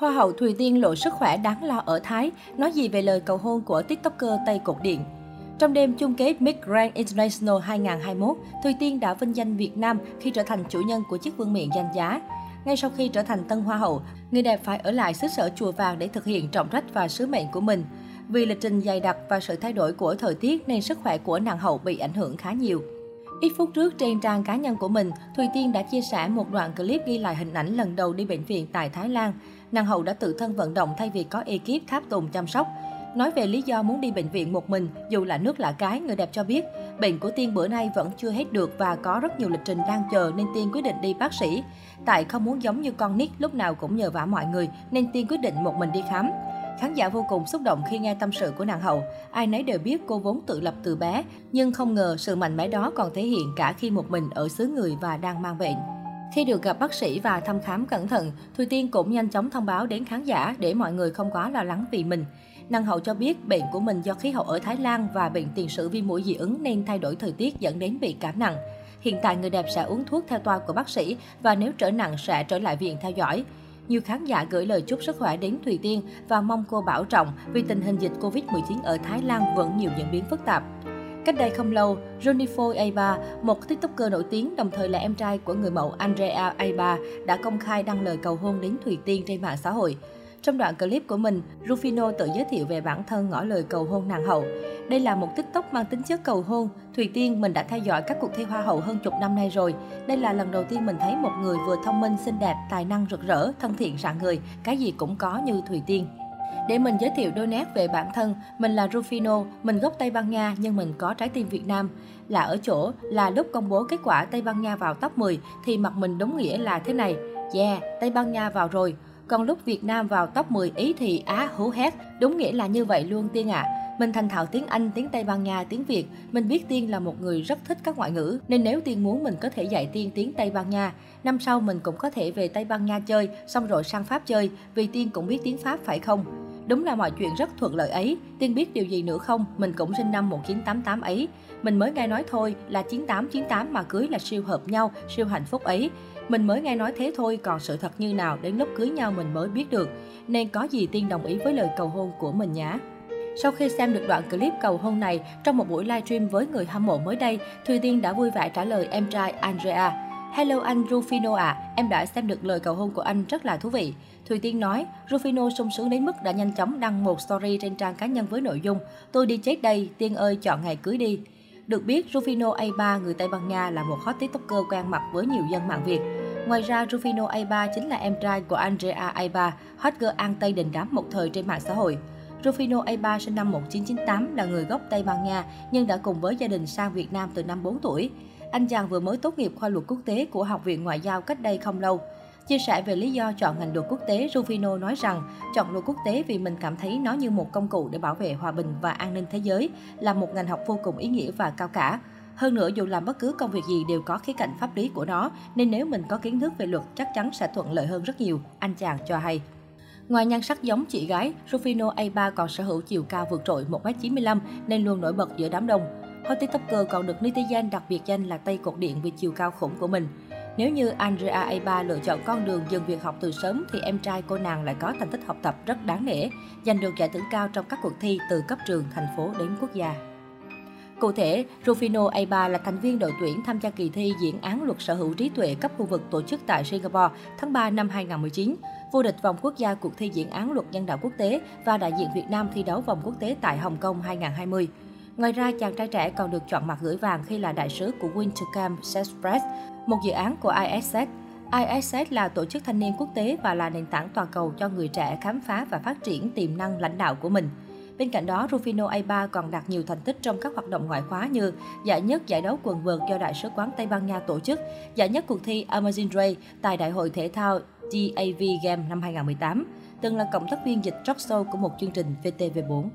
Hoa hậu Thùy Tiên lộ sức khỏe đáng lo ở Thái, nói gì về lời cầu hôn của tiktoker Tây Cột Điện. Trong đêm chung kết Miss Grand International 2021, Thùy Tiên đã vinh danh Việt Nam khi trở thành chủ nhân của chiếc vương miện danh giá. Ngay sau khi trở thành tân hoa hậu, người đẹp phải ở lại xứ sở chùa vàng để thực hiện trọng trách và sứ mệnh của mình. Vì lịch trình dày đặc và sự thay đổi của thời tiết nên sức khỏe của nàng hậu bị ảnh hưởng khá nhiều. Ít phút trước trên trang cá nhân của mình, Thùy Tiên đã chia sẻ một đoạn clip ghi lại hình ảnh lần đầu đi bệnh viện tại Thái Lan. Nàng hậu đã tự thân vận động thay vì có ekip tháp tùng chăm sóc. Nói về lý do muốn đi bệnh viện một mình, dù là nước lạ cái, người đẹp cho biết, bệnh của Tiên bữa nay vẫn chưa hết được và có rất nhiều lịch trình đang chờ nên Tiên quyết định đi bác sĩ. Tại không muốn giống như con nít lúc nào cũng nhờ vả mọi người nên Tiên quyết định một mình đi khám. Khán giả vô cùng xúc động khi nghe tâm sự của nàng hậu. Ai nấy đều biết cô vốn tự lập từ bé, nhưng không ngờ sự mạnh mẽ đó còn thể hiện cả khi một mình ở xứ người và đang mang bệnh. Khi được gặp bác sĩ và thăm khám cẩn thận, Thùy Tiên cũng nhanh chóng thông báo đến khán giả để mọi người không quá lo lắng vì mình. Nàng hậu cho biết bệnh của mình do khí hậu ở Thái Lan và bệnh tiền sử viêm mũi dị ứng nên thay đổi thời tiết dẫn đến bị cảm nặng. Hiện tại người đẹp sẽ uống thuốc theo toa của bác sĩ và nếu trở nặng sẽ trở lại viện theo dõi. Nhiều khán giả gửi lời chúc sức khỏe đến Thùy Tiên và mong cô bảo trọng vì tình hình dịch Covid-19 ở Thái Lan vẫn nhiều diễn biến phức tạp. Cách đây không lâu, Jonifo Aiba, một tiktoker nổi tiếng đồng thời là em trai của người mẫu Andrea Aiba, đã công khai đăng lời cầu hôn đến Thùy Tiên trên mạng xã hội. Trong đoạn clip của mình, Rufino tự giới thiệu về bản thân ngỏ lời cầu hôn nàng hậu. Đây là một tiktok mang tính chất cầu hôn. Thùy Tiên, mình đã theo dõi các cuộc thi hoa hậu hơn chục năm nay rồi. Đây là lần đầu tiên mình thấy một người vừa thông minh, xinh đẹp, tài năng rực rỡ, thân thiện rạng người, cái gì cũng có như Thùy Tiên. Để mình giới thiệu đôi nét về bản thân, mình là Rufino, mình gốc Tây Ban Nha nhưng mình có trái tim Việt Nam. Là ở chỗ, là lúc công bố kết quả Tây Ban Nha vào top 10 thì mặt mình đúng nghĩa là thế này. Yeah, Tây Ban Nha vào rồi. Còn lúc Việt Nam vào top 10 Ý thì Á hú hét. Đúng nghĩa là như vậy luôn Tiên ạ. À. Mình thành thạo tiếng Anh, tiếng Tây Ban Nha, tiếng Việt. Mình biết Tiên là một người rất thích các ngoại ngữ, nên nếu Tiên muốn mình có thể dạy Tiên tiếng Tây Ban Nha. Năm sau mình cũng có thể về Tây Ban Nha chơi, xong rồi sang Pháp chơi, vì Tiên cũng biết tiếng Pháp phải không? Đúng là mọi chuyện rất thuận lợi ấy. Tiên biết điều gì nữa không? Mình cũng sinh năm 1988 ấy. Mình mới nghe nói thôi là 9898 mà cưới là siêu hợp nhau, siêu hạnh phúc ấy. Mình mới nghe nói thế thôi, còn sự thật như nào đến lúc cưới nhau mình mới biết được. Nên có gì Tiên đồng ý với lời cầu hôn của mình nhá. Sau khi xem được đoạn clip cầu hôn này, trong một buổi livestream với người hâm mộ mới đây, Thùy Tiên đã vui vẻ trả lời em trai Andrea. Hello anh Rufino à, em đã xem được lời cầu hôn của anh rất là thú vị. Thùy Tiên nói, Rufino sung sướng đến mức đã nhanh chóng đăng một story trên trang cá nhân với nội dung Tôi đi chết đây, Tiên ơi chọn ngày cưới đi. Được biết, Rufino A3, người Tây Ban Nha là một hot tiktoker quen mặt với nhiều dân mạng Việt. Ngoài ra, Rufino A3 chính là em trai của Andrea A3, hot girl An Tây đình đám một thời trên mạng xã hội. Rufino A3 sinh năm 1998 là người gốc Tây Ban Nha nhưng đã cùng với gia đình sang Việt Nam từ năm 4 tuổi. Anh chàng vừa mới tốt nghiệp khoa luật quốc tế của Học viện Ngoại giao cách đây không lâu. Chia sẻ về lý do chọn ngành luật quốc tế, Rufino nói rằng chọn luật quốc tế vì mình cảm thấy nó như một công cụ để bảo vệ hòa bình và an ninh thế giới, là một ngành học vô cùng ý nghĩa và cao cả. Hơn nữa, dù làm bất cứ công việc gì đều có khía cạnh pháp lý của nó, nên nếu mình có kiến thức về luật chắc chắn sẽ thuận lợi hơn rất nhiều, anh chàng cho hay. Ngoài nhan sắc giống chị gái, Rufino A3 còn sở hữu chiều cao vượt trội 1m95 nên luôn nổi bật giữa đám đông. Hot TikToker còn được netizen đặc biệt danh là Tây Cột Điện vì chiều cao khủng của mình. Nếu như Andrea A3 lựa chọn con đường dừng việc học từ sớm thì em trai cô nàng lại có thành tích học tập rất đáng nể, giành được giải thưởng cao trong các cuộc thi từ cấp trường, thành phố đến quốc gia. Cụ thể, Rufino A3 là thành viên đội tuyển tham gia kỳ thi diễn án luật sở hữu trí tuệ cấp khu vực tổ chức tại Singapore tháng 3 năm 2019, vô địch vòng quốc gia cuộc thi diễn án luật nhân đạo quốc tế và đại diện Việt Nam thi đấu vòng quốc tế tại Hồng Kông 2020. Ngoài ra, chàng trai trẻ còn được chọn mặt gửi vàng khi là đại sứ của Wintercam Express, một dự án của ISS. ISS là tổ chức thanh niên quốc tế và là nền tảng toàn cầu cho người trẻ khám phá và phát triển tiềm năng lãnh đạo của mình. Bên cạnh đó, Rufino A3 còn đạt nhiều thành tích trong các hoạt động ngoại khóa như giải nhất giải đấu quần vợt do Đại sứ quán Tây Ban Nha tổ chức, giải nhất cuộc thi Amazon Ray tại Đại hội thể thao DAV Game năm 2018, từng là cộng tác viên dịch talk show của một chương trình VTV4.